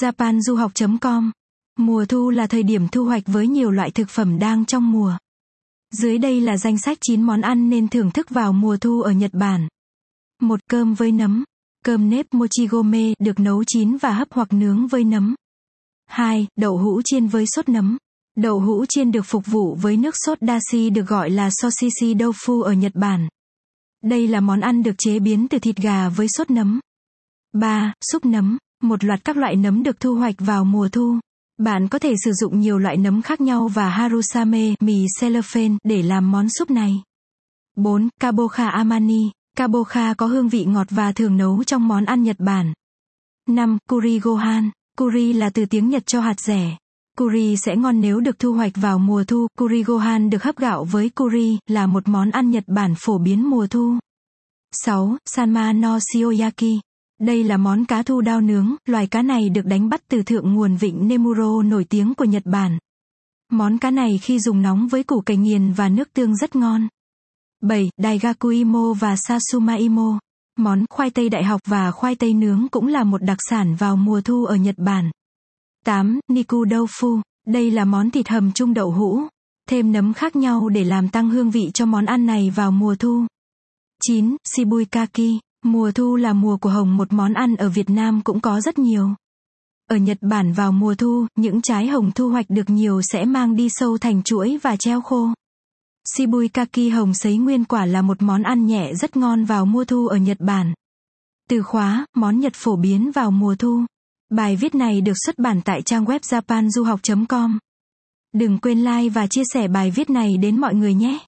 japanduhoc.com Mùa thu là thời điểm thu hoạch với nhiều loại thực phẩm đang trong mùa. Dưới đây là danh sách 9 món ăn nên thưởng thức vào mùa thu ở Nhật Bản. Một cơm với nấm. Cơm nếp mochigome được nấu chín và hấp hoặc nướng với nấm. 2. Đậu hũ chiên với sốt nấm. Đậu hũ chiên được phục vụ với nước sốt dashi được gọi là soshishi doufu ở Nhật Bản. Đây là món ăn được chế biến từ thịt gà với sốt nấm. 3. Súp nấm. Một loạt các loại nấm được thu hoạch vào mùa thu. Bạn có thể sử dụng nhiều loại nấm khác nhau và harusame, mì cellophane để làm món súp này. 4. Kabocha amani. Kabocha có hương vị ngọt và thường nấu trong món ăn Nhật Bản. 5. Kuri gohan. Kuri là từ tiếng Nhật cho hạt rẻ. Kuri sẽ ngon nếu được thu hoạch vào mùa thu. Kuri gohan được hấp gạo với kuri, là một món ăn Nhật Bản phổ biến mùa thu. 6. Sanma no shioyaki. Đây là món cá thu đao nướng, loài cá này được đánh bắt từ thượng nguồn vịnh Nemuro nổi tiếng của Nhật Bản. Món cá này khi dùng nóng với củ cải nghiền và nước tương rất ngon. 7. Daigakuimo và Sasumaimo. Món khoai tây đại học và khoai tây nướng cũng là một đặc sản vào mùa thu ở Nhật Bản. 8. Niku Doufu. Đây là món thịt hầm chung đậu hũ. Thêm nấm khác nhau để làm tăng hương vị cho món ăn này vào mùa thu. 9. Shibuikaki. Mùa thu là mùa của hồng một món ăn ở Việt Nam cũng có rất nhiều. Ở Nhật Bản vào mùa thu, những trái hồng thu hoạch được nhiều sẽ mang đi sâu thành chuỗi và treo khô. Shibuikaki hồng sấy nguyên quả là một món ăn nhẹ rất ngon vào mùa thu ở Nhật Bản. Từ khóa, món Nhật phổ biến vào mùa thu. Bài viết này được xuất bản tại trang web japanduhoc.com. Đừng quên like và chia sẻ bài viết này đến mọi người nhé.